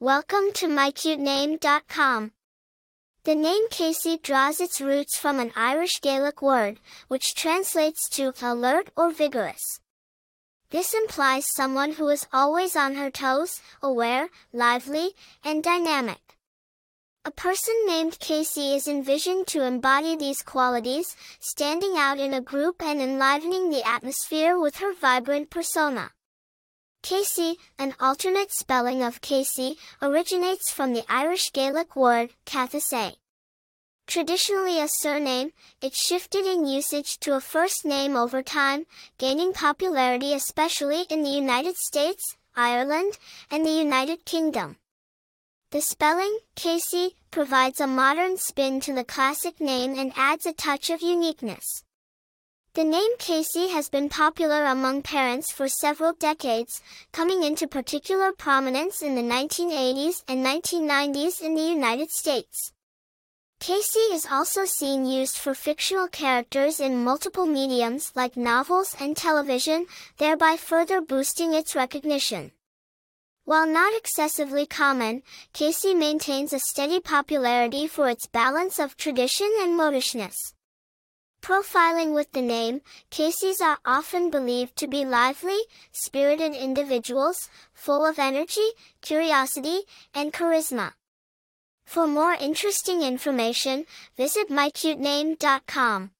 Welcome to mycutename.com. The name Kacie draws its roots from an Irish Gaelic word, which translates to alert or vigorous. This implies someone who is always on her toes, aware, lively, and dynamic. A person named Kacie is envisioned to embody these qualities, standing out in a group and enlivening the atmosphere with her vibrant persona. Kacie, an alternate spelling of Casey, originates from the Irish Gaelic word Cathay. Traditionally a surname, it shifted in usage to a first name over time, gaining popularity especially in the United States, Ireland, and the United Kingdom. The spelling, Kacie, provides a modern spin to the classic name and adds a touch of uniqueness. The name Kacie has been popular among parents for several decades, coming into particular prominence in the 1980s and 1990s in the United States. Kacie is also seen used for fictional characters in multiple mediums like novels and television, thereby further boosting its recognition. While not excessively common, Kacie maintains a steady popularity for its balance of tradition and modishness. Profiling with the name, Kacies are often believed to be lively, spirited individuals, full of energy, curiosity, and charisma. For more interesting information, visit mycutename.com.